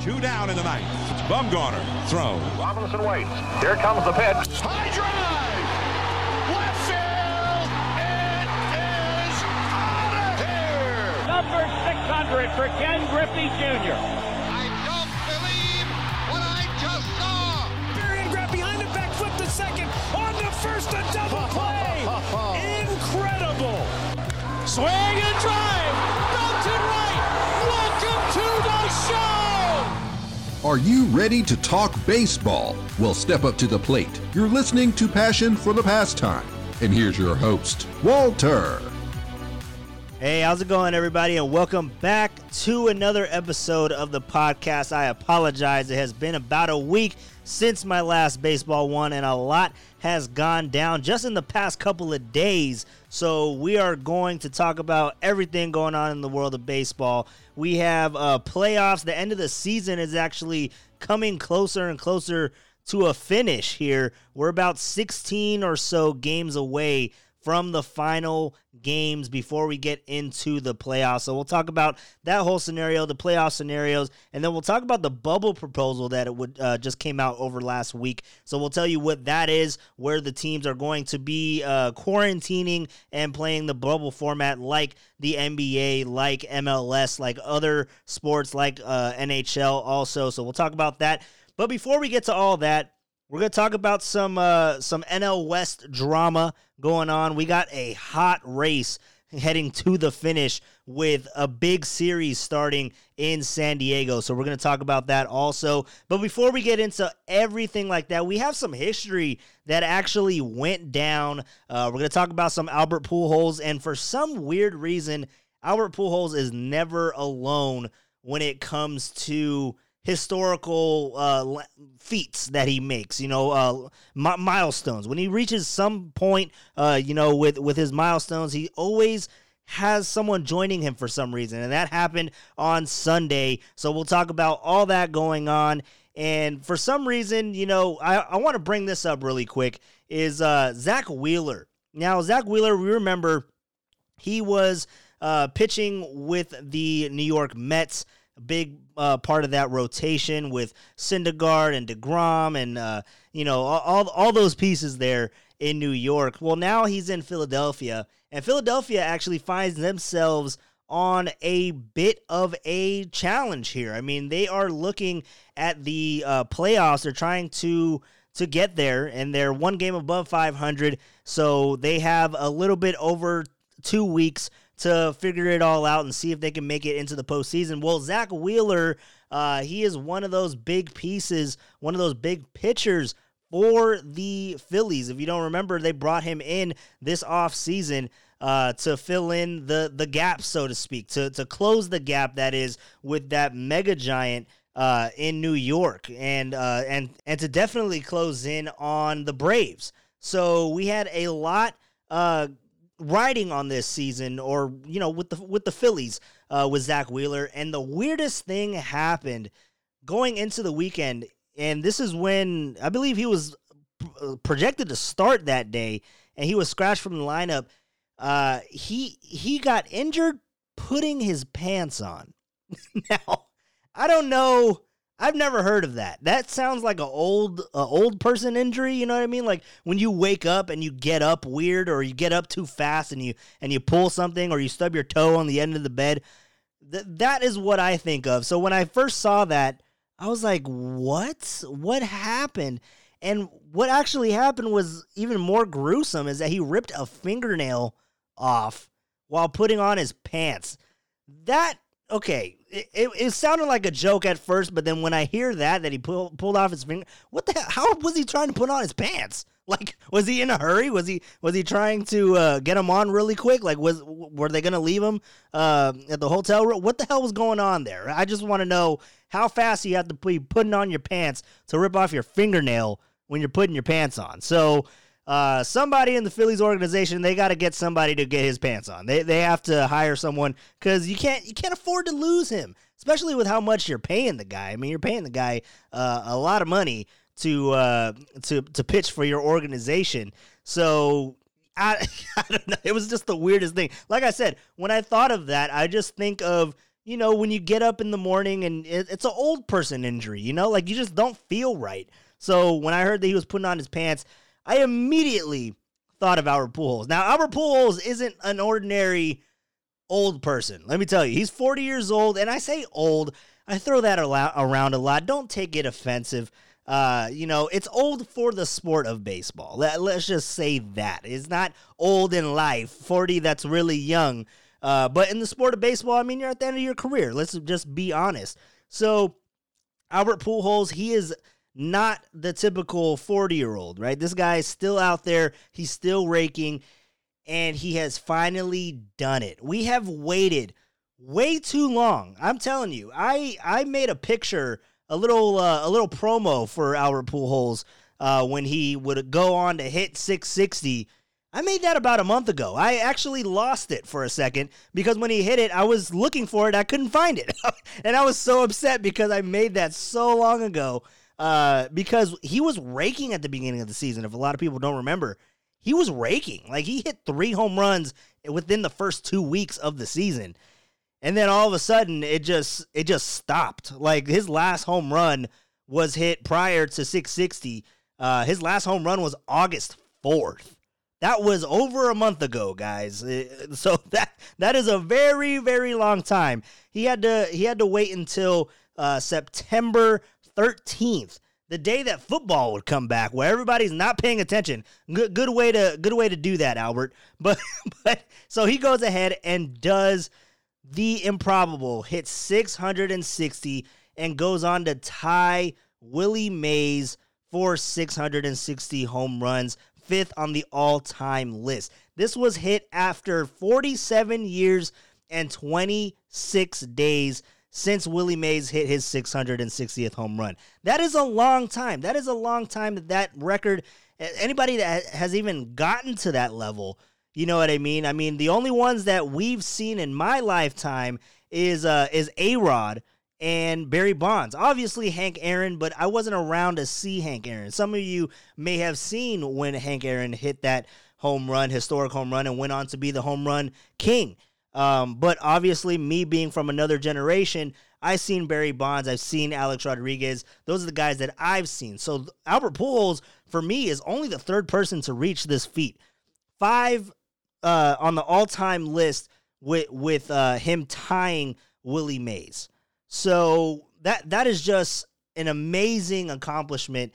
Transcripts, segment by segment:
Two down in the ninth. Bumgarner throw. Robinson waits. Here comes the pitch. High drive. Left field. It is out of here. Number 600 for Ken Griffey Jr. I don't believe what I just saw. Marion grab behind the back, flip to second, on Are you ready to talk baseball? Well, step up to the plate. You're listening to Passion for the Pastime. And here's your host, Walter. Hey, how's it going, everybody? And welcome back to another episode of the podcast. I apologize. It has been about a week since my last baseball one, and a lot has gone down just in the past couple of days. So, we are going to talk about everything going on in the world of baseball. We have uh, playoffs. The end of the season is actually coming closer and closer to a finish here. We're about 16 or so games away from the final games before we get into the playoffs. So we'll talk about that whole scenario, the playoff scenarios, and then we'll talk about the bubble proposal that it would uh, just came out over last week. So we'll tell you what that is, where the teams are going to be uh, quarantining and playing the bubble format, like the NBA, like MLS, like other sports, like uh, NHL, also. So we'll talk about that. But before we get to all that, we're gonna talk about some uh, some NL West drama going on. We got a hot race heading to the finish with a big series starting in San Diego. So we're gonna talk about that also. But before we get into everything like that, we have some history that actually went down. Uh, we're gonna talk about some Albert Pujols, and for some weird reason, Albert Pujols is never alone when it comes to historical uh, feats that he makes, you know, uh, mi- milestones. When he reaches some point, uh, you know, with with his milestones, he always has someone joining him for some reason, and that happened on Sunday. So we'll talk about all that going on. And for some reason, you know, I, I want to bring this up really quick. Is uh, Zack Wheeler? Now, Zack Wheeler, we remember he was uh, pitching with the New York Mets big uh, part of that rotation with Syndergaard and deGrom and uh, you know all all those pieces there in New York. Well, now he's in Philadelphia, and Philadelphia actually finds themselves on a bit of a challenge here. I mean, they are looking at the uh, playoffs. They're trying to to get there, and they're one game above 500, so they have a little bit over two weeks to figure it all out and see if they can make it into the postseason. Well, Zack Wheeler, uh, he is one of those big pieces, one of those big pitchers for the Phillies. If you don't remember, they brought him in this offseason uh, to fill in the the gap, so to speak, to to close the gap that is with that mega giant uh, in New York, and uh, and and to definitely close in on the Braves. So we had a lot uh, riding on this season, or you know, with the with the Phillies uh, with Zack Wheeler, and the weirdest thing happened going into the weekend, and this is when I believe he was uh, projected to start that day, and he was scratched from the lineup. Uh, he he got injured putting his pants on. now, I don't know. I've never heard of that. That sounds like an old uh, old person injury. You know what I mean? Like when you wake up and you get up weird, or you get up too fast and you and you pull something, or you stub your toe on the end of the bed. Th- that is what I think of. So when I first saw that, I was like, "What? What happened?" And what actually happened was even more gruesome. Is that he ripped a fingernail off while putting on his pants. That okay, it, it, sounded like a joke at first, but then when I hear that that he pull, pulled off his finger, what the hell? How was he trying to put on his pants? Like, was he in a hurry? Was he was he trying to uh, get him on really quick? Like, was were they gonna leave him uh, at the hotel room? What the hell was going on there? I just want to know how fast you have to be putting on your pants to rip off your fingernail when you're putting your pants on. So uh, somebody in the Phillies organization, they got to get somebody to get his pants on. They they have to hire someone because you can't you can't afford to lose him, especially with how much you're paying the guy. I mean, you're paying the guy uh, a lot of money to uh, to to pitch for your organization. So I, I don't know. It was just the weirdest thing. Like I said, when I thought of that, I just think of you know, when you get up in the morning and it, it's an old person injury, you know, like you just don't feel right. So when I heard that he was putting on his pants, I immediately thought of Albert Pujols. Now, Albert Pujols isn't an ordinary old person. Let me tell you, he's 40 years old, and I say old. I throw that around a lot. Don't take it offensive. Uh, you know, it's old for the sport of baseball. Let, us just say that. It's not old in life. 40, that's really young. Uh, but in the sport of baseball, I mean, you're at the end of your career. Let's just be honest. So, Albert Pujols, he is not the typical 40 year old, right? This guy is still out there. He's still raking, and he has finally done it. We have waited way too long. I'm telling you, I I made a picture, a little uh, a little promo for Albert Pujols uh, when he would go on to hit 660. I made that about a month ago. I actually lost it for a second because when he hit it, I was looking for it, I couldn't find it, and I was so upset because I made that so long ago. Uh, because he was raking at the beginning of the season. If a lot of people don't remember, he was raking. Like he hit three home runs within the first two weeks of the season and then all of a sudden it just it just stopped. Like his last home run was hit prior to 660. Uh, his last home run was August 4th. That was over a month ago, guys. So that that is a very very long time. He had to he had to wait until uh, September 13th, the day that football would come back, where everybody's not paying attention. Good good way to good way to do that, Albert. But but so he goes ahead and does the improbable hits 660 and goes on to tie Willie Mays for 660 home runs, fifth on the all time list. This was hit after 47 years and 26 days since Willie Mays hit his 660th home run. That is a long time. That is a long time that that record, anybody that has even gotten to that level you know what I mean? I mean, the only ones that we've seen in my lifetime is uh is A Rod and Barry Bonds. Obviously Hank Aaron, but I wasn't around to see Hank Aaron. Some of you may have seen when Hank Aaron hit that home run, historic home run, and went on to be the home run king. Um, but obviously, me being from another generation, I've seen Barry Bonds, I've seen Alex Rodriguez. Those are the guys that I've seen. So Albert Pujols, for me, is only the third person to reach this feat. Five uh, on the all-time list with with uh, him tying Willie Mays. So that that is just an amazing accomplishment,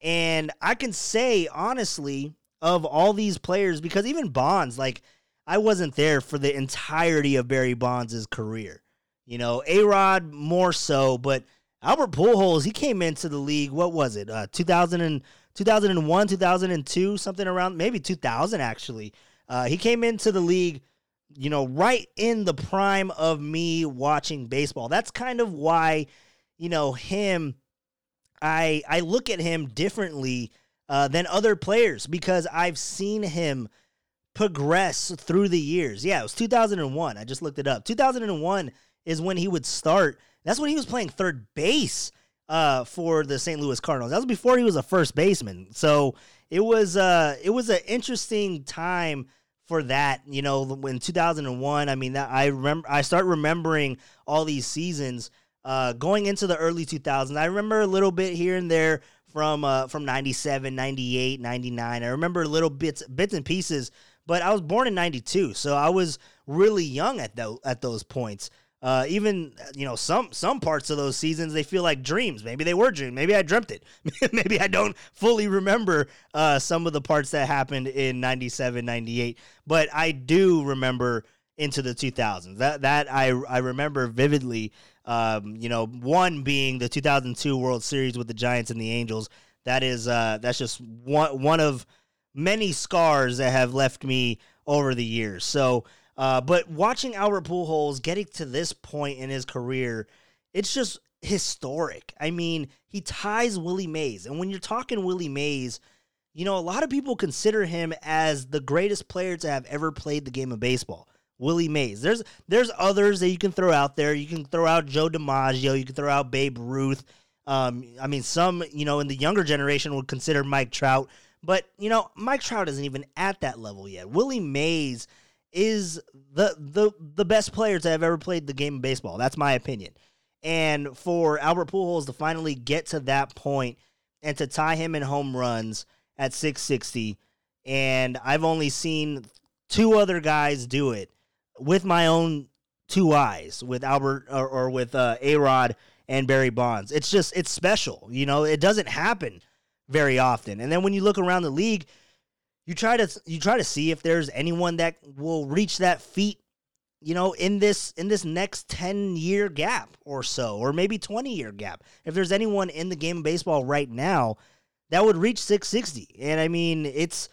and I can say honestly of all these players because even Bonds, like I wasn't there for the entirety of Barry Bonds' career. You know, A Rod more so, but Albert Pujols, he came into the league. What was it? Uh, 2000 and 2001, 2002, something around maybe 2000 actually. Uh, he came into the league, you know, right in the prime of me watching baseball. That's kind of why, you know, him. I I look at him differently uh, than other players because I've seen him progress through the years. Yeah, it was 2001. I just looked it up. 2001 is when he would start. That's when he was playing third base uh, for the St. Louis Cardinals. That was before he was a first baseman. So it was uh, it was an interesting time for that. You know, in 2001, I mean, I remember I start remembering all these seasons uh, going into the early 2000s. I remember a little bit here and there from uh, from 97, 98, 99. I remember little bits bits and pieces, but I was born in 92, so I was really young at those at those points. Uh, even you know some some parts of those seasons they feel like dreams. Maybe they were dreams. Maybe I dreamt it. Maybe I don't fully remember uh, some of the parts that happened in 97, 98. But I do remember into the 2000s. That that I I remember vividly. Um, you know, one being the 2002 World Series with the Giants and the Angels. That is uh, that's just one one of many scars that have left me over the years. So uh, but watching Albert Pujols getting to this point in his career, it's just historic. I mean, he ties Willie Mays. And when you're talking Willie Mays, you know, a lot of people consider him as the greatest player to have ever played the game of baseball. Willie Mays. There's there's others that you can throw out there. You can throw out Joe DiMaggio. You can throw out Babe Ruth. Um, I mean, some you know in the younger generation would consider Mike Trout, but you know Mike Trout isn't even at that level yet. Willie Mays is the the the best player to have ever played the game of baseball. That's my opinion. And for Albert Pujols to finally get to that point and to tie him in home runs at 660, and I've only seen two other guys do it with my own two eyes, with Albert or, or with uh, A Rod and Barry Bonds. It's just it's special, you know. It doesn't happen very often. And then when you look around the league, you try to you try to see if there's anyone that will reach that feat you know in this in this next 10 year gap or so or maybe 20 year gap. If there's anyone in the game of baseball right now that would reach 660 and i mean it's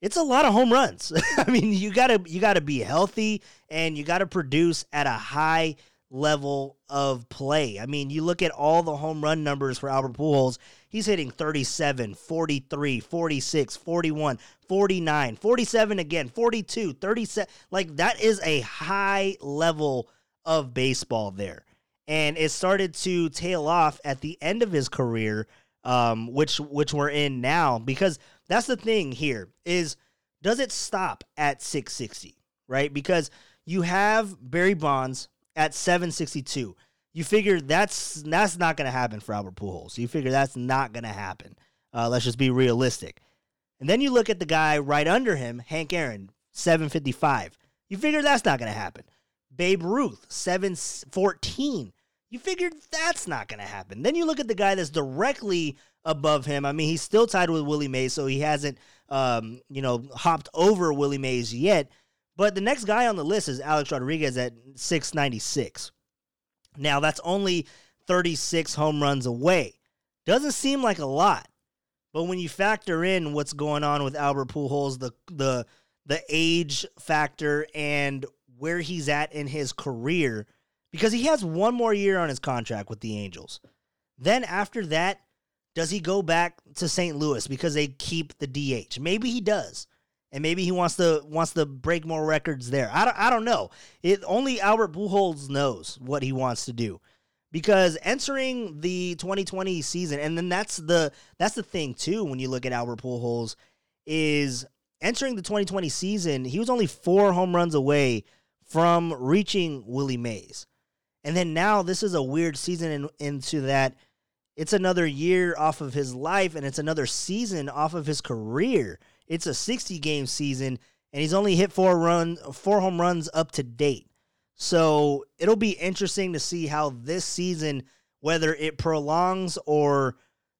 it's a lot of home runs. I mean you gotta you gotta be healthy and you gotta produce at a high level of play. I mean, you look at all the home run numbers for Albert Pujols, he's hitting 37, 43, 46, 41, 49, 47 again, 42, 37. Like that is a high level of baseball there. And it started to tail off at the end of his career, um, which which we're in now, because that's the thing here is does it stop at 660, right? Because you have Barry Bonds, at 762. You figure that's that's not going to happen for Albert Pujols. You figure that's not going to happen. Uh, let's just be realistic. And then you look at the guy right under him, Hank Aaron, 755. You figure that's not going to happen. Babe Ruth, 714. You figured that's not going to happen. Then you look at the guy that's directly above him. I mean, he's still tied with Willie Mays, so he hasn't, um, you know, hopped over Willie Mays yet. But the next guy on the list is Alex Rodriguez at 696. Now, that's only 36 home runs away. Doesn't seem like a lot. But when you factor in what's going on with Albert Pujols, the the the age factor and where he's at in his career, because he has one more year on his contract with the Angels. Then after that, does he go back to St. Louis because they keep the DH? Maybe he does and maybe he wants to wants to break more records there. I don't, I don't know. It only Albert Pujols knows what he wants to do. Because entering the 2020 season, and then that's the that's the thing too when you look at Albert Pujols is entering the 2020 season, he was only four home runs away from reaching Willie Mays. And then now this is a weird season in, into that it's another year off of his life and it's another season off of his career. It's a 60 game season, and he's only hit four run, four home runs up to date. So it'll be interesting to see how this season, whether it prolongs or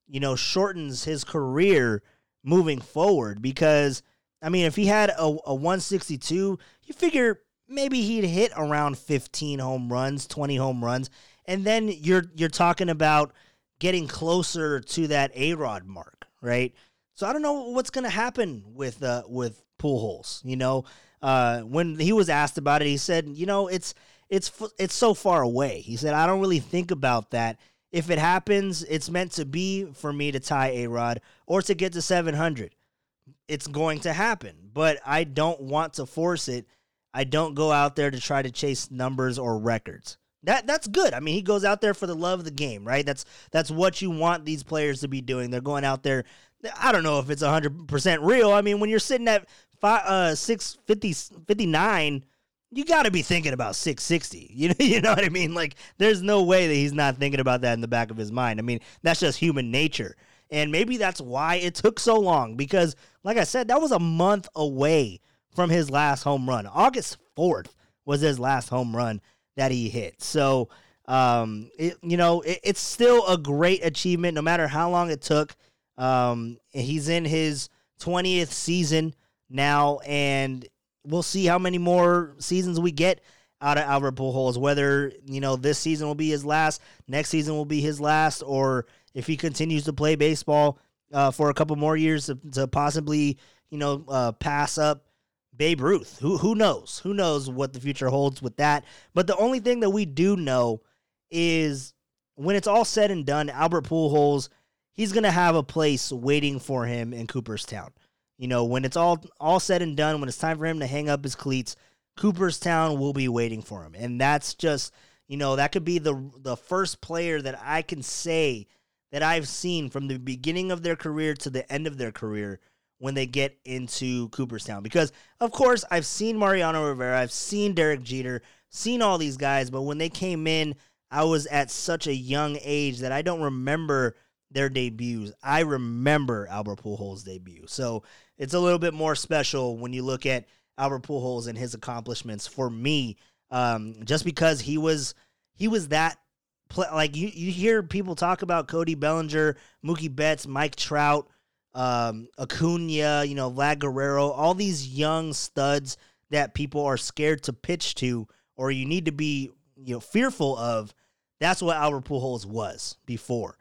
you know shortens his career moving forward. Because I mean, if he had a, a 162, you figure maybe he'd hit around 15 home runs, 20 home runs, and then you're you're talking about getting closer to that A Rod mark, right? So I don't know what's going to happen with uh, with Pujols. You know, uh, when he was asked about it, he said, "You know, it's it's it's so far away." He said, "I don't really think about that. If it happens, it's meant to be for me to tie A Rod or to get to 700. It's going to happen, but I don't want to force it. I don't go out there to try to chase numbers or records." That that's good. I mean, he goes out there for the love of the game, right? That's that's what you want these players to be doing. They're going out there I don't know if it's 100% real. I mean, when you're sitting at five, uh, 650, 59, you got to be thinking about 660. You know, you know what I mean? Like, there's no way that he's not thinking about that in the back of his mind. I mean, that's just human nature. And maybe that's why it took so long because, like I said, that was a month away from his last home run. August 4th was his last home run that he hit. So, um, it, you know, it, it's still a great achievement no matter how long it took. Um, he's in his 20th season now, and we'll see how many more seasons we get out of Albert Pujols. Whether you know this season will be his last, next season will be his last, or if he continues to play baseball uh, for a couple more years to, to possibly you know uh, pass up Babe Ruth. Who who knows? Who knows what the future holds with that? But the only thing that we do know is when it's all said and done, Albert Pujols he's going to have a place waiting for him in Cooperstown. You know, when it's all all said and done, when it's time for him to hang up his cleats, Cooperstown will be waiting for him. And that's just, you know, that could be the the first player that I can say that I've seen from the beginning of their career to the end of their career when they get into Cooperstown. Because, of course, I've seen Mariano Rivera, I've seen Derek Jeter, seen all these guys, but when they came in, I was at such a young age that I don't remember their debuts. I remember Albert Pujols' debut. So it's a little bit more special when you look at Albert Pujols and his accomplishments for me, um, just because he was he was that like you you hear people talk about Cody Bellinger, Mookie Betts, Mike Trout, um, Acuna, you know, Vlad Guerrero, all these young studs that people are scared to pitch to or you need to be you know fearful of. That's what Albert Pujols was before.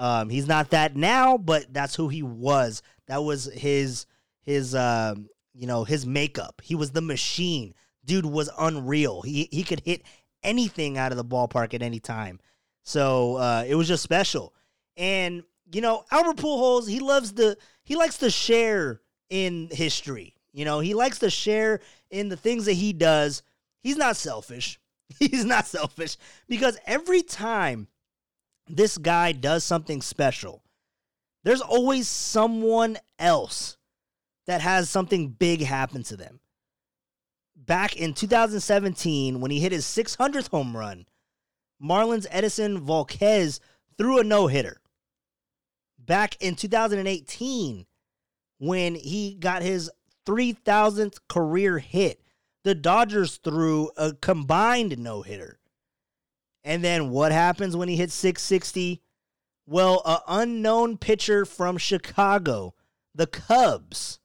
Um, he's not that now, but that's who he was. That was his his um, you know his makeup. He was the machine. Dude was unreal. He he could hit anything out of the ballpark at any time. So uh, it was just special. And you know Albert Pujols, he loves the he likes to share in history. You know he likes to share in the things that he does He's not selfish. He's not selfish because every time this guy does something special, there's always someone else that has something big happen to them. Back in 2017, when he hit his 600th home run, Marlins Edinson Volquez threw a no hitter. Back in 2018, when he got his 3,000th career hit, the Dodgers threw a combined no hitter. And then what happens when he hits 660? Well, an unknown pitcher from Chicago, the Cubs,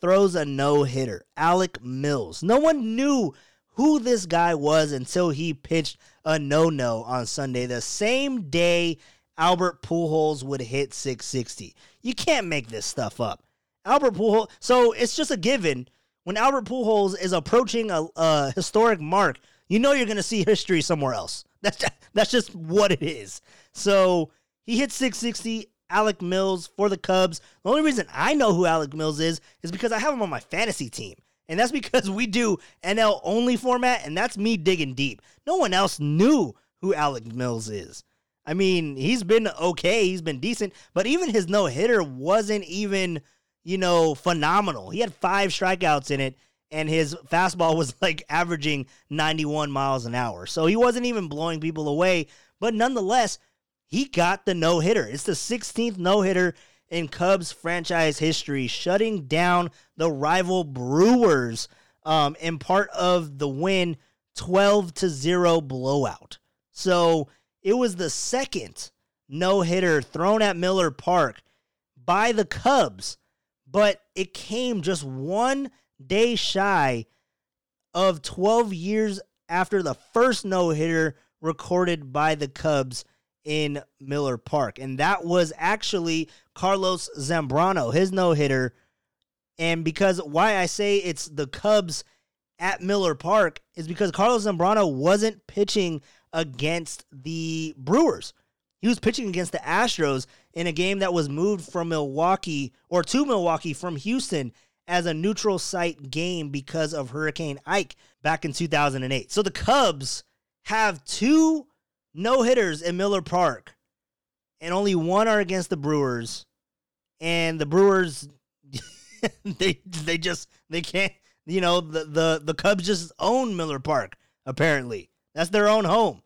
throws a no hitter. Alec Mills. No one knew who this guy was until he pitched a no no on Sunday, the same day Albert Pujols would hit 660. You can't make this stuff up. Albert Pujols. So it's just a given when Albert Pujols is approaching a, a historic mark, you know you're going to see history somewhere else. That's just, that's just what it is. So he hit 660. Alec Mills for the Cubs. The only reason I know who Alec Mills is is because I have him on my fantasy team. And that's because we do NL only format, and that's me digging deep. No one else knew who Alec Mills is. I mean, he's been okay, he's been decent, but even his no hitter wasn't even you know, phenomenal. He had five strikeouts in it, and his fastball was like averaging 91 miles an hour. So he wasn't even blowing people away, but nonetheless, he got the no hitter. It's the 16th no hitter in Cubs franchise history, shutting down the rival Brewers um, in part of the win 12 to 0 blowout. So it was the second no hitter thrown at Miller Park by the Cubs but it came just one day shy of 12 years after the first no hitter recorded by the Cubs in Miller Park. And that was actually Carlos Zambrano, his no hitter. And because why I say it's the Cubs at Miller Park is because Carlos Zambrano wasn't pitching against the Brewers. He was pitching against the Astros in a game that was moved from Milwaukee or to Milwaukee from Houston as a neutral site game because of Hurricane Ike back in 2008. So the Cubs have two no hitters in Miller Park, and only one are against the Brewers. And the Brewers, they they just they can't. You know the the the Cubs just own Miller Park. Apparently, that's their own home.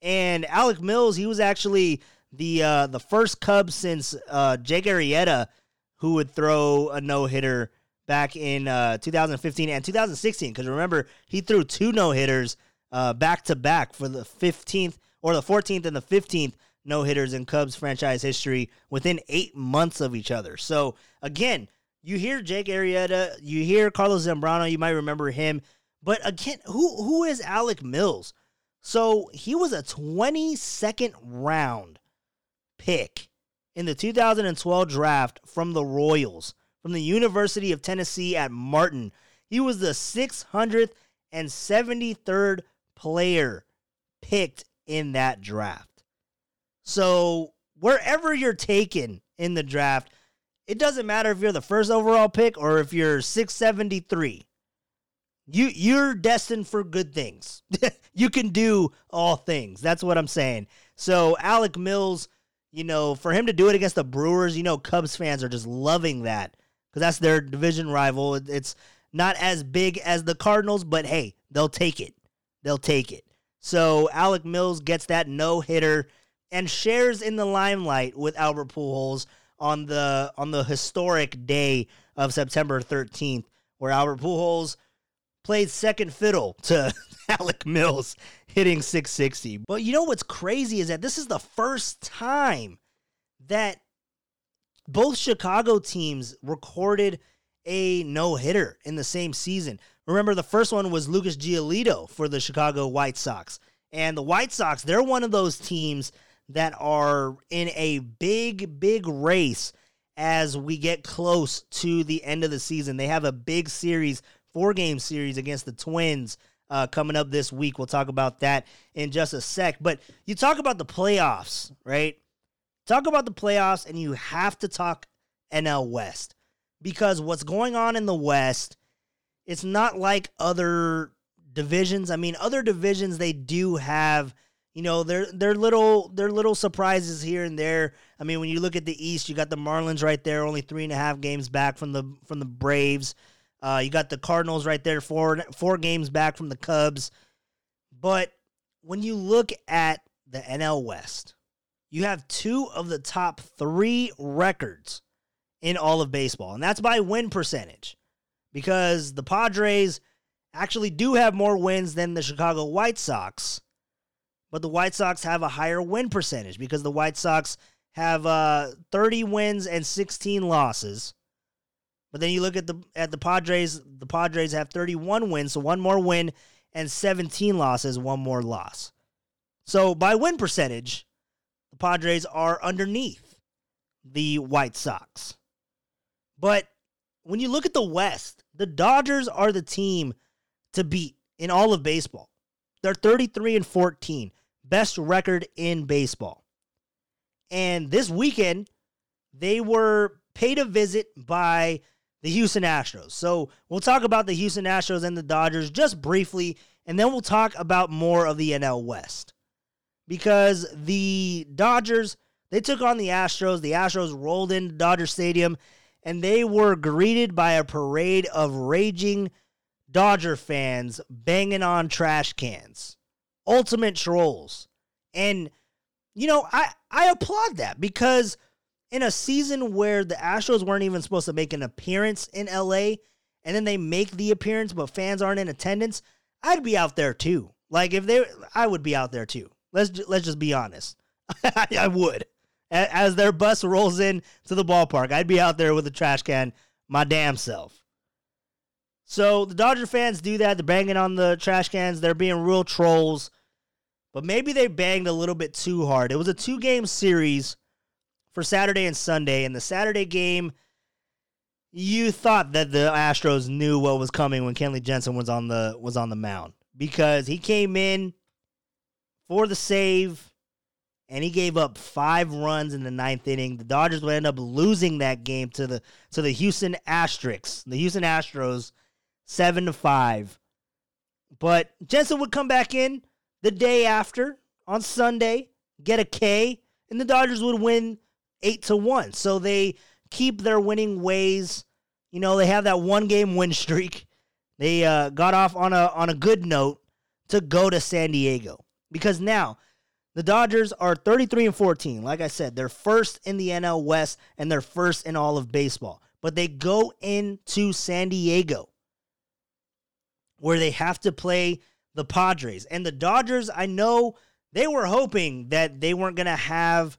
And Alec Mills, he was actually the uh, the first Cub since uh, Jake Arrieta, who would throw a no hitter back in uh, 2015 and 2016. Because remember, he threw two no hitters back to back for the 15th or the 14th and the 15th no hitters in Cubs franchise history within eight months of each other. So again, you hear Jake Arrieta, you hear Carlos Zambrano, you might remember him, but again, who who is Alec Mills? So he was a 22nd round pick in the 2012 draft from the Royals, from the University of Tennessee at Martin. He was the 673rd player picked in that draft. So wherever you're taken in the draft, it doesn't matter if you're the first overall pick or if you're 673. You you're destined for good things. you can do all things. That's what I'm saying. So Alec Mills, you know, for him to do it against the Brewers, you know, Cubs fans are just loving that because that's their division rival. It's not as big as the Cardinals, but hey, they'll take it. They'll take it. So Alec Mills gets that no hitter and shares in the limelight with Albert Pujols on the on the historic day of September 13th, where Albert Pujols played second fiddle to Alec Mills hitting 660. But you know what's crazy is that this is the first time that both Chicago teams recorded a no hitter in the same season. Remember, the first one was Lucas Giolito for the Chicago White Sox. And the White Sox, they're one of those teams that are in a big, big race as we get close to the end of the season. They have a big series, four game series against the Twins uh, coming up this week. We'll talk about that in just a sec. But you talk about the playoffs, right? Talk about the playoffs, and you have to talk NL West because what's going on in the West, it's not like other divisions. I mean, other divisions they do have, you know, their their little their little surprises here and there. I mean, when you look at the East, you got the Marlins right there, only three and a half games back from the from the Braves. Uh, you got the Cardinals right there, four four games back from the Cubs. But when you look at the NL West, you have two of the top three records in all of baseball, and that's by win percentage because the Padres actually do have more wins than the Chicago White Sox, but the White Sox have a higher win percentage because the White Sox have uh, 30 wins and 16 losses. But then you look at the at the Padres, the Padres have 31 wins, so one more win and 17 losses, one more loss. So by win percentage, the Padres are underneath the White Sox. But when you look at the West, the Dodgers are the team to beat in all of baseball. They're 33 and 14, best record in baseball. And this weekend, they were paid a visit by the Houston Astros. So we'll talk about the Houston Astros and the Dodgers just briefly, and then we'll talk about more of the NL West. Because the Dodgers, they took on the Astros. The Astros rolled into Dodger Stadium, and they were greeted by a parade of raging Dodger fans banging on trash cans. Ultimate trolls. And you know, I I applaud that because in a season where the Astros weren't even supposed to make an appearance in LA and then they make the appearance but fans aren't in attendance, I'd be out there too. Like if they I would be out there too. Let's let's just be honest. I would. As their bus rolls in to the ballpark, I'd be out there with a trash can my damn self. So the Dodger fans do that. They're banging on the trash cans. They're being real trolls. But maybe they banged a little bit too hard. It was a two game series for Saturday and Sunday. And the Saturday game, you thought that the Astros knew what was coming when Kenley Jansen was on the was on the mound because he came in for the save and he gave up five runs in the ninth inning. The Dodgers would end up losing that game to the to the Houston Asterix. The Houston Astros seven to five. But Jansen would come back in the day after on Sunday, get a K, and the Dodgers would win eight to one. So they keep their winning ways. You know, they have that one game win streak. They uh, got off on a on a good note to go to San Diego because now the Dodgers are 33 and 14. Like I said, they're first in the NL West and they're first in all of baseball. But they go into San Diego where they have to play the Padres. And the Dodgers, I know they were hoping that they weren't going to have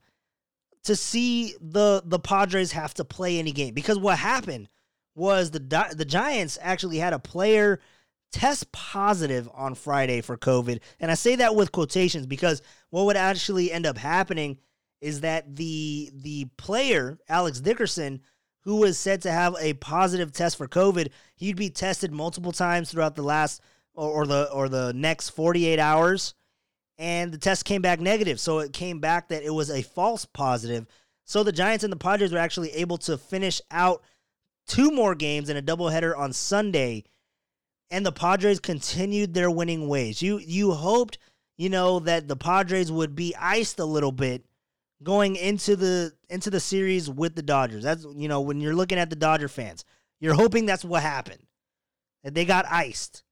to see the the Padres have to play any game because what happened was the the Giants actually had a player test positive on Friday for COVID. And I say that with quotations because what would actually end up happening is that the the player Alex Dickerson who was said to have a positive test for COVID, he'd be tested multiple times throughout the last or, or the or the next 48 hours and the test came back negative. So it came back that it was a false positive. So the Giants and the Padres were actually able to finish out two more games in a doubleheader on Sunday and the Padres continued their winning ways. You you hoped, you know, that the Padres would be iced a little bit going into the into the series with the Dodgers. That's you know when you're looking at the Dodger fans, you're hoping that's what happened. That they got iced,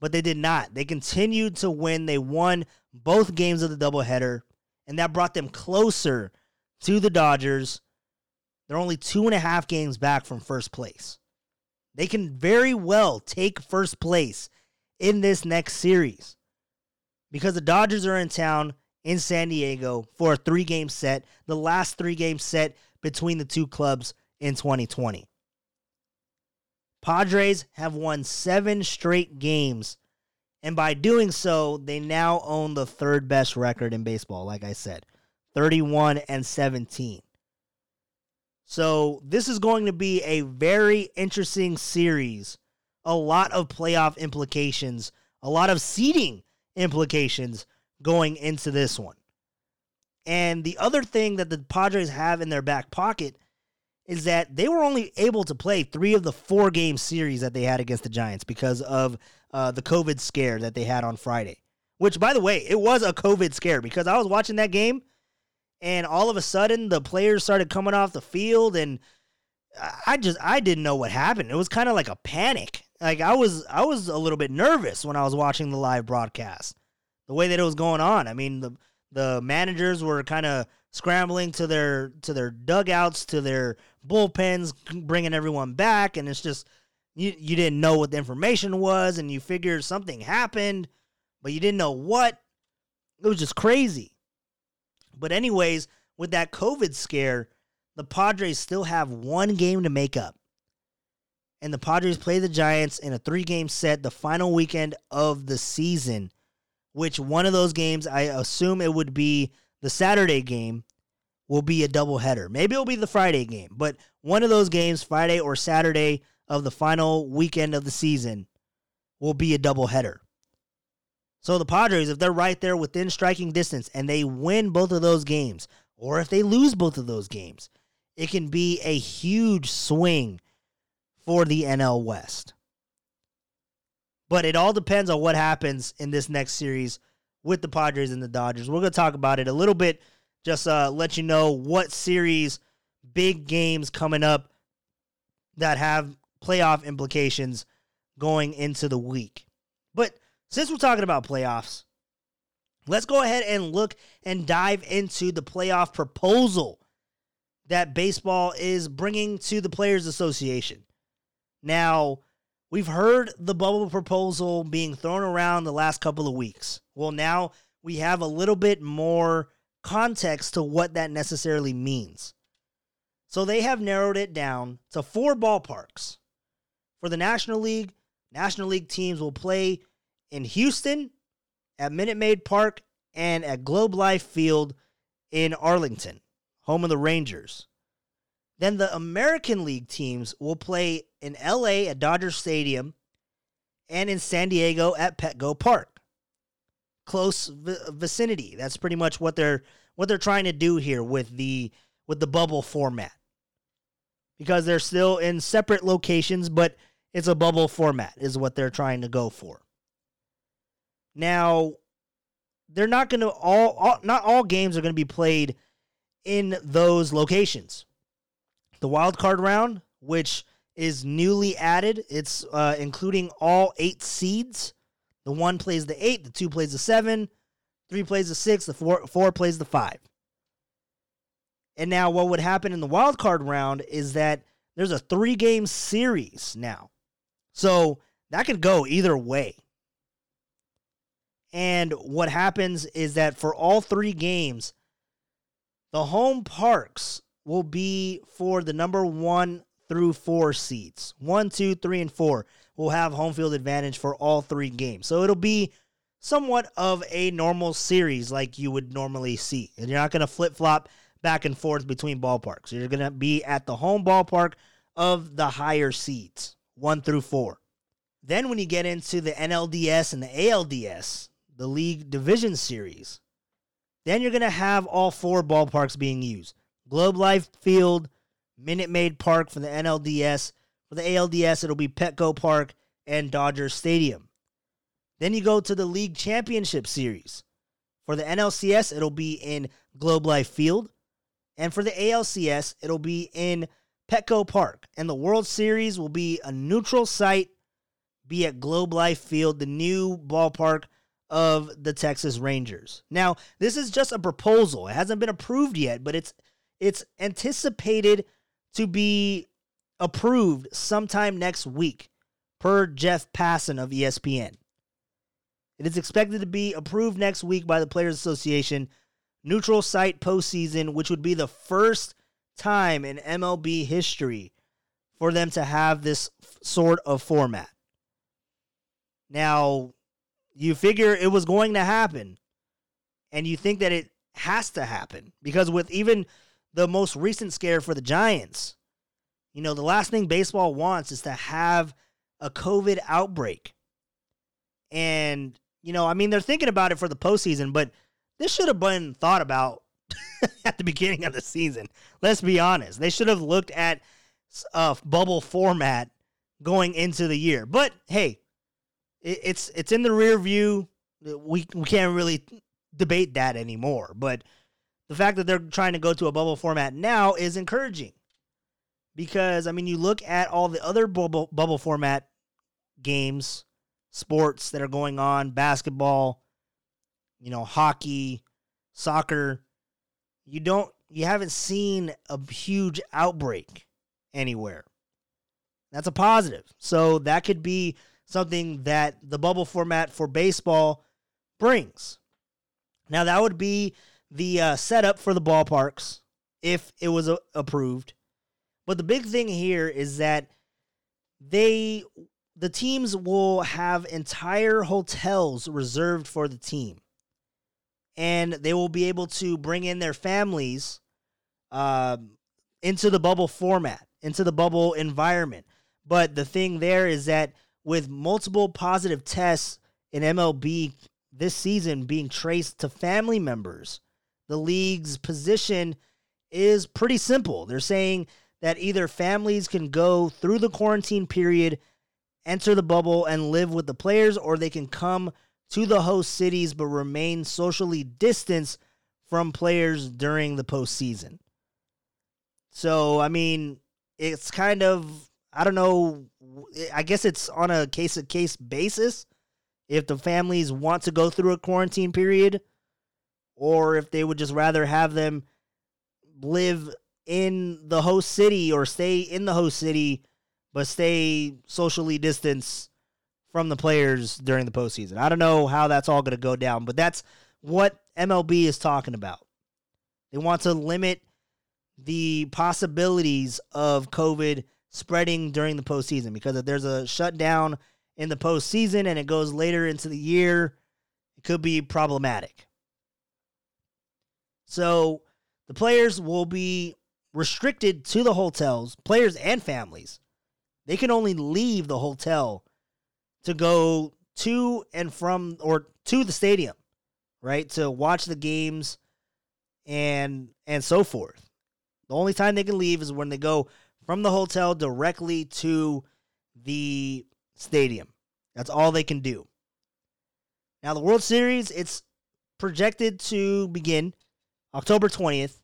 but they did not. They continued to win. They won both games of the doubleheader, and that brought them closer to the Dodgers. They're only two and a half games back from first place. They can very well take first place in this next series because the Dodgers are in town in San Diego for a three game set, the last three game set between the two clubs in 2020. Padres have won seven straight games, and by doing so, they now own the third best record in baseball, like I said 31 and 17. So, this is going to be a very interesting series. A lot of playoff implications, a lot of seeding implications going into this one. And the other thing that the Padres have in their back pocket is that they were only able to play three of the four game series that they had against the Giants because of uh, the COVID scare that they had on Friday. Which, by the way, it was a COVID scare because I was watching that game and all of a sudden the players started coming off the field and I just I didn't know what happened. It was kind of like a panic. Like I was I was a little bit nervous when I was watching the live broadcast the way that it was going on. I mean, the the managers were kind of scrambling to their to their dugouts, to their bullpens, bringing everyone back, and it's just you you didn't know what the information was, and you figured something happened, but you didn't know what. It was just crazy. But anyways, with that COVID scare, the Padres still have one game to make up. And the Padres play the Giants in a three game set the final weekend of the season which one of those games, I assume it would be the Saturday game, will be a doubleheader. Maybe it'll be the Friday game, but one of those games, Friday or Saturday of the final weekend of the season, will be a doubleheader. So the Padres, if they're right there within striking distance and they win both of those games, or if they lose both of those games, it can be a huge swing for the NL West. But it all depends on what happens in this next series with the Padres and the Dodgers. We're going to talk about it a little bit, just uh, let you know what series, big games coming up that have playoff implications going into the week. But since we're talking about playoffs, let's go ahead and look and dive into the playoff proposal that baseball is bringing to the Players Association. Now, We've heard the bubble proposal being thrown around the last couple of weeks. Well, now we have a little bit more context to what that necessarily means. So they have narrowed it down to four ballparks. For the National League, National League teams will play in Houston, at Minute Maid Park, and at Globe Life Field in Arlington, home of the Rangers. Then the American League teams will play in LA at Dodger Stadium and in San Diego at Petco Park. Close vicinity. That's pretty much what they're what they're trying to do here with the with the bubble format. Because they're still in separate locations, but it's a bubble format is what they're trying to go for. Now, they're not going to all, all not all games are going to be played in those locations the wild card round, which is newly added. It's uh, including all eight seeds. The one plays the eight, the two plays the seven, three plays the six, the four four plays the five. And now, what would happen in the wild card round is that there's a three game series now, so that could go either way. And what happens is that for all three games, the home parks will be for the number one through four seeds. One, two, three, and four will have home field advantage for all three games. So it'll be somewhat of a normal series like you would normally see. And you're not going to flip flop back and forth between ballparks. You're going to be at the home ballpark of the higher seeds, one through four. Then when you get into the NLDS and the ALDS, the league division series, then you're going to have all four ballparks being used. Globe Life Field, Minute Maid Park for the NLDS. For the ALDS, it'll be Petco Park and Dodger Stadium. Then you go to the League Championship Series. For the NLCS, it'll be in Globe Life Field. And for the ALCS, it'll be in Petco Park. And the World Series will be a neutral site, be at Globe Life Field, the new ballpark of the Texas Rangers. Now, this is just a proposal. It hasn't been approved yet, but it's it's anticipated to be approved sometime next week, per Jeff Passan of ESPN. It is expected to be approved next week by the Players Association. Neutral site postseason, which would be the first time in MLB history for them to have this sort of format. Now, you figure it was going to happen, and you think that it has to happen because with even the most recent scare for the Giants, you know, the last thing baseball wants is to have a COVID outbreak. And, you know, I mean, they're thinking about it for the postseason, but this should have been thought about at the beginning of the season. Let's be honest. They should have looked at a uh, bubble format going into the year. But hey, it's it's in the rear view. We we can't really debate that anymore. But the fact that they're trying to go to a bubble format now is encouraging. Because I mean, you look at all the other bubble bubble format games, sports that are going on, basketball, you know, hockey, soccer, you don't you haven't seen a huge outbreak anywhere. That's a positive. So that could be something that the bubble format for baseball brings. Now that would be the uh, setup for the ballparks if it was uh, approved. But the big thing here is that they the teams will have entire hotels reserved for the team and they will be able to bring in their families um, into the bubble format, into the bubble environment. But the thing there is that with multiple positive tests in MLB this season being traced to family members, the league's position is pretty simple. They're saying that either families can go through the quarantine period, enter the bubble, and live with the players, or they can come to the host cities but remain socially distanced from players during the postseason. So, I mean, it's kind of, I don't know, Eh, I guess it's on a case to case basis if the families want to go through a quarantine period or if they would just rather have them live in the host city or stay in the host city but stay socially distanced from the players during the postseason. I don't know how that's all going to go down, but that's what MLB is talking about. They want to limit the possibilities of COVID spreading during the postseason because if there's a shutdown in the postseason and it goes later into the year, it could be problematic. So the players will be restricted to the hotels, players and families. They can only leave the hotel to go to and from or to the stadium, right? To watch the games and and so forth. The only time they can leave is when they go from the hotel directly to the stadium. That's all they can do. Now the World Series, it's projected to begin October 20th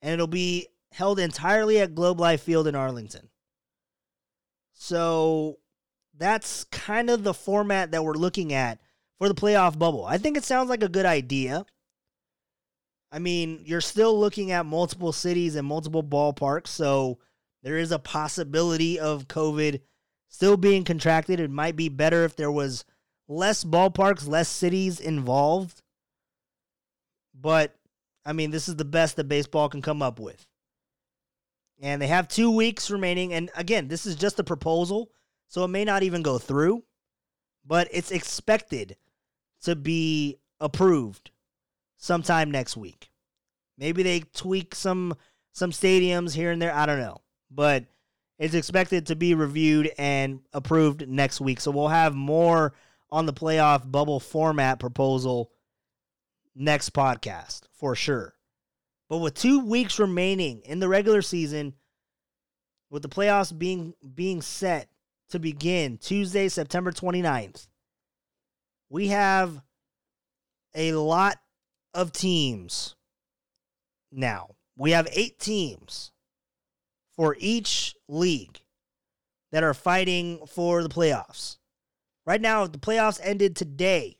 and it'll be held entirely at Globe Life Field in Arlington. So that's kind of the format that we're looking at for the playoff bubble. I think it sounds like a good idea. I mean, you're still looking at multiple cities and multiple ballparks, so there is a possibility of COVID still being contracted. It might be better if there was less ballparks, less cities involved. But I mean, this is the best that baseball can come up with. And they have 2 weeks remaining and again, this is just a proposal. So it may not even go through, but it's expected to be approved sometime next week. Maybe they tweak some some stadiums here and there, I don't know. But it's expected to be reviewed and approved next week. So we'll have more on the playoff bubble format proposal next podcast for sure. But with 2 weeks remaining in the regular season with the playoffs being being set to begin Tuesday, September 29th. We have a lot of teams now we have eight teams for each league that are fighting for the playoffs. Right now, if the playoffs ended today,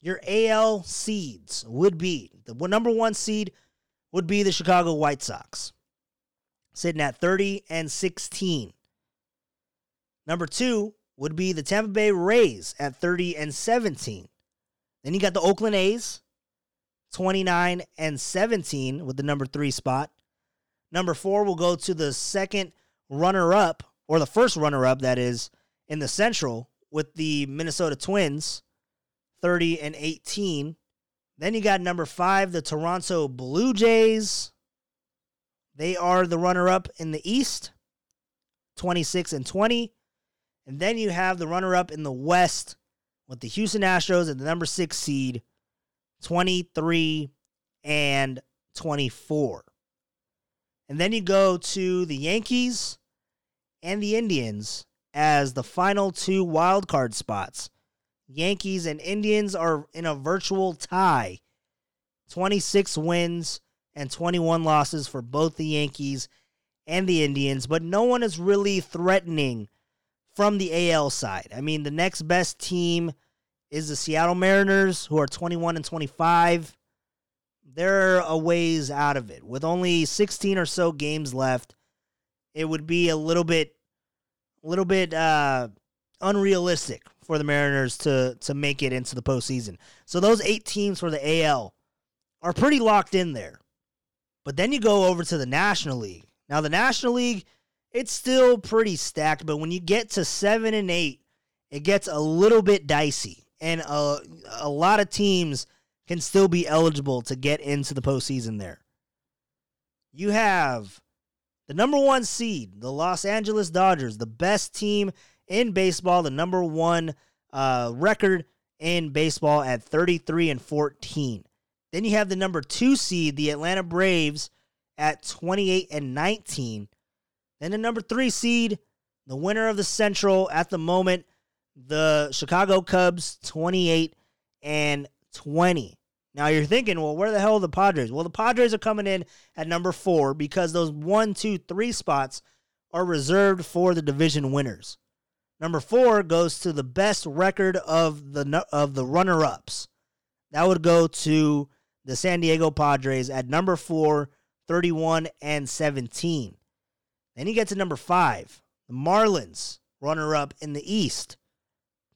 your AL seeds would be the number one seed would be the Chicago White Sox, sitting at 30 and 16. Number two would be the Tampa Bay Rays at 30 and 17. Then you got the Oakland A's, 29 and 17 with the number three spot. Number four will go to the second runner up, or the first runner up, that is, in the Central with the Minnesota Twins, 30 and 18. Then you got number five, the Toronto Blue Jays. They are the runner up in the East, 26 and 20. And then you have the runner up in the West with the Houston Astros at the number six seed, 23 and 24. And then you go to the Yankees and the Indians as the final two wild card spots. Yankees and Indians are in a virtual tie 26 wins and 21 losses for both the Yankees and the Indians, but no one is really threatening from the AL side. I mean, the next best team is the Seattle Mariners, who are 21 and 25. They're a ways out of it. With only 16 or so games left, it would be a little bit, a little bit uh, unrealistic for the Mariners to to make it into the postseason. So those eight teams for the AL are pretty locked in there. But then you go over to the National League. Now the National League, it's still pretty stacked, but when you get to seven and eight, it gets a little bit dicey, and a a lot of teams can still be eligible to get into the postseason. There, you have the number one seed, the Los Angeles Dodgers, the best team in baseball, the number one uh, record in baseball at 33 and 14. Then you have the number two seed, the Atlanta Braves, at 28 and 19. Then the number three seed, the winner of the Central at the moment, the Chicago Cubs, 28 and 20. Now you're thinking, well, where the hell are the Padres? Well, the Padres are coming in at number four because those one, two, three spots are reserved for the division winners. Number four goes to the best record of the of the runner ups. That would go to the San Diego Padres at number four, 31 and 17. Then you get to number five, the Marlins, runner up in the East,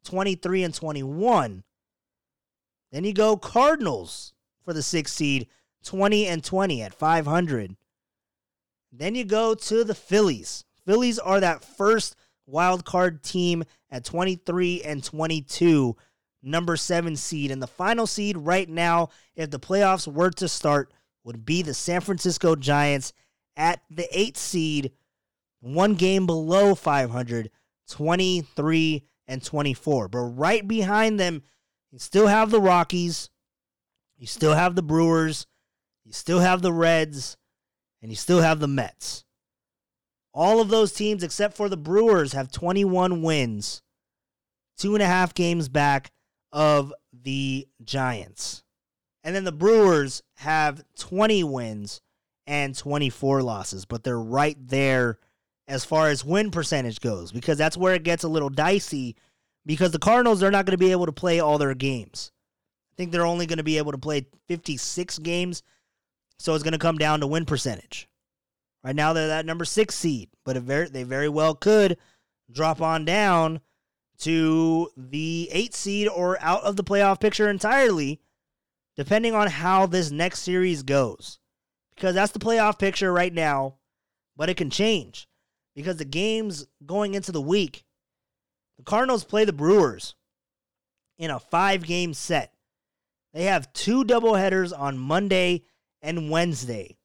23 and 21. Then you go Cardinals for the sixth seed, 20 and 20 at 500. Then you go to the Phillies. Phillies are that first wild card team at 23 and 22, number seven seed. And the final seed right now, if the playoffs were to start, would be the San Francisco Giants at the eighth seed, one game below 500, 23 and 24. But right behind them, you still have the Rockies, you still have the Brewers, you still have the Reds, and you still have the Mets. All of those teams, except for the Brewers, have 21 wins, two and a half games back of the Giants. And then the Brewers have 20 wins and 24 losses, but they're right there as far as win percentage goes because that's where it gets a little dicey because the Cardinals are not going to be able to play all their games. I think they're only going to be able to play 56 games, so it's going to come down to win percentage. Right now they're that number six seed, but very, they very well could drop on down to the eight seed or out of the playoff picture entirely, depending on how this next series goes. Because that's the playoff picture right now, but it can change. Because the games going into the week, the Cardinals play the Brewers in a five game set. They have two doubleheaders on Monday and Wednesday.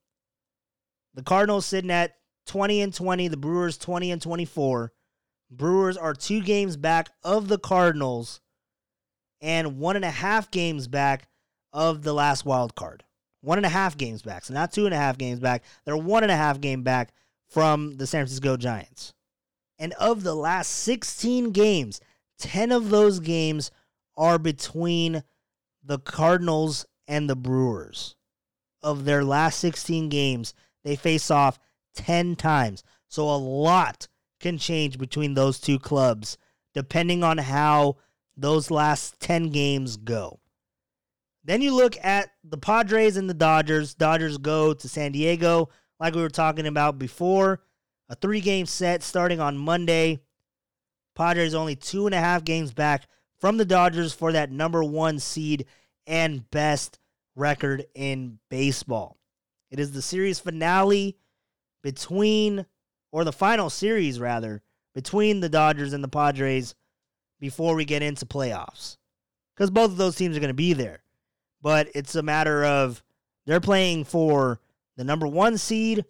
The Cardinals sitting at 20 and 20, the Brewers 20 and 24. Brewers are two games back of the Cardinals and one and a half games back of the last wild card. One and a half games back. So not two and a half games back. They're one and a half game back from the San Francisco Giants. And of the last 16 games, 10 of those games are between the Cardinals and the Brewers. of their last 16 games, they face off 10 times. So a lot can change between those two clubs depending on how those last 10 games go. Then you look at the Padres and the Dodgers. Dodgers go to San Diego, like we were talking about before. A three game set starting on Monday. Padres only two and a half games back from the Dodgers for that number one seed and best record in baseball. It is the series finale between, or the final series rather, between the Dodgers and the Padres before we get into playoffs. Because both of those teams are going to be there. But it's a matter of they're playing for the number one seed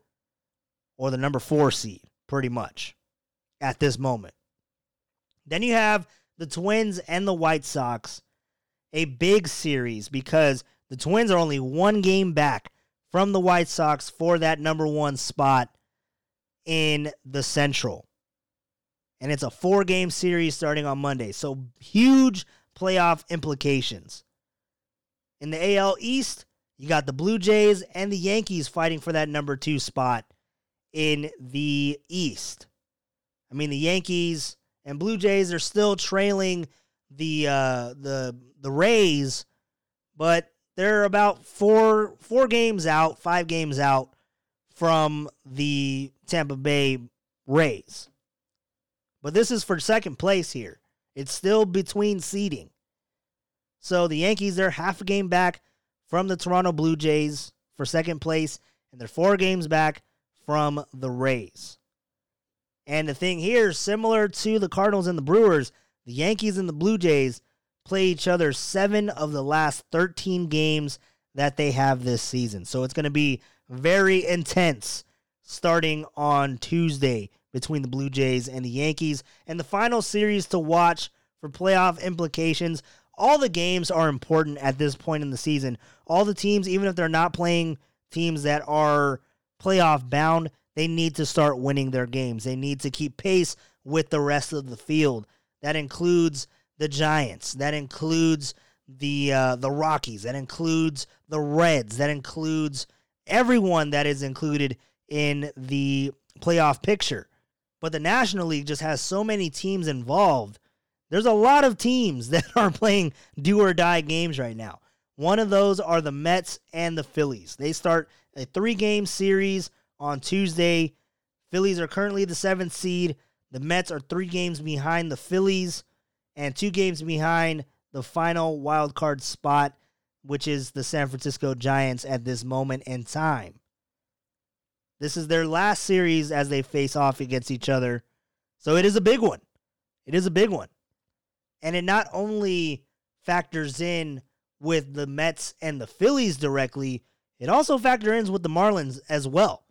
or the number four seed, pretty much, at this moment. Then you have the Twins and the White Sox, a big series because the Twins are only one game back from the White Sox for that number one spot in the Central. And it's a four game series starting on Monday. So huge playoff implications. In the AL East, you got the Blue Jays and the Yankees fighting for that number two spot in the East. I mean, the Yankees and Blue Jays are still trailing the uh, the the Rays, but they're about four four games out, five games out from the Tampa Bay Rays. But this is for second place here. It's still between seeding. So the Yankees are half a game back from the Toronto Blue Jays for second place, and they're four games back from the Rays. And the thing here, similar to the Cardinals and the Brewers, the Yankees and the Blue Jays play each other seven of the last 13 games that they have this season. So it's going to be very intense starting on Tuesday between the Blue Jays and the Yankees. And the final series to watch for playoff implications. All the games are important at this point in the season. All the teams, even if they're not playing teams that are playoff bound, they need to start winning their games. They need to keep pace with the rest of the field. That includes the Giants. That includes the uh, the Rockies. That includes the Reds. That includes everyone that is included in the playoff picture. But the National League just has so many teams involved. There's a lot of teams that are playing do or die games right now. One of those are the Mets and the Phillies. They start a three game series on Tuesday. Phillies are currently the seventh seed. The Mets are three games behind the Phillies and two games behind the final wild card spot, which is the San Francisco Giants at this moment in time. This is their last series as they face off against each other. So it is a big one. It is a big one. And it not only factors in with the Mets and the Phillies directly, it also factors in with the Marlins as well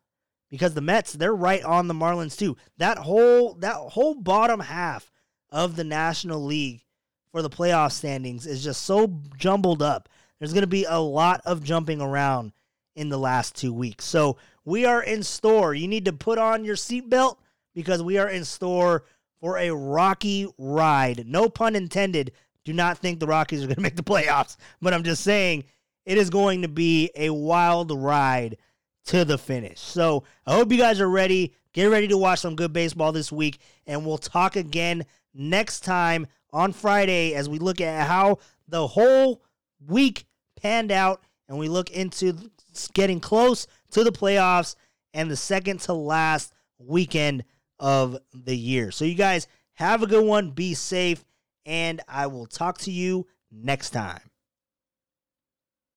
because the Mets they're right on the Marlins too. That whole that whole bottom half of the National League for the playoff standings is just so jumbled up. There's going to be a lot of jumping around in the last 2 weeks. So, we are in store. You need to put on your seatbelt because we are in store for a rocky ride. No pun intended. Do not think the Rockies are going to make the playoffs, but I'm just saying it is going to be a wild ride to the finish. So I hope you guys are ready. Get ready to watch some good baseball this week, and we'll talk again next time on Friday as we look at how the whole week panned out and we look into getting close to the playoffs and the second to last weekend of the year. So, you guys have a good one, be safe, and I will talk to you next time.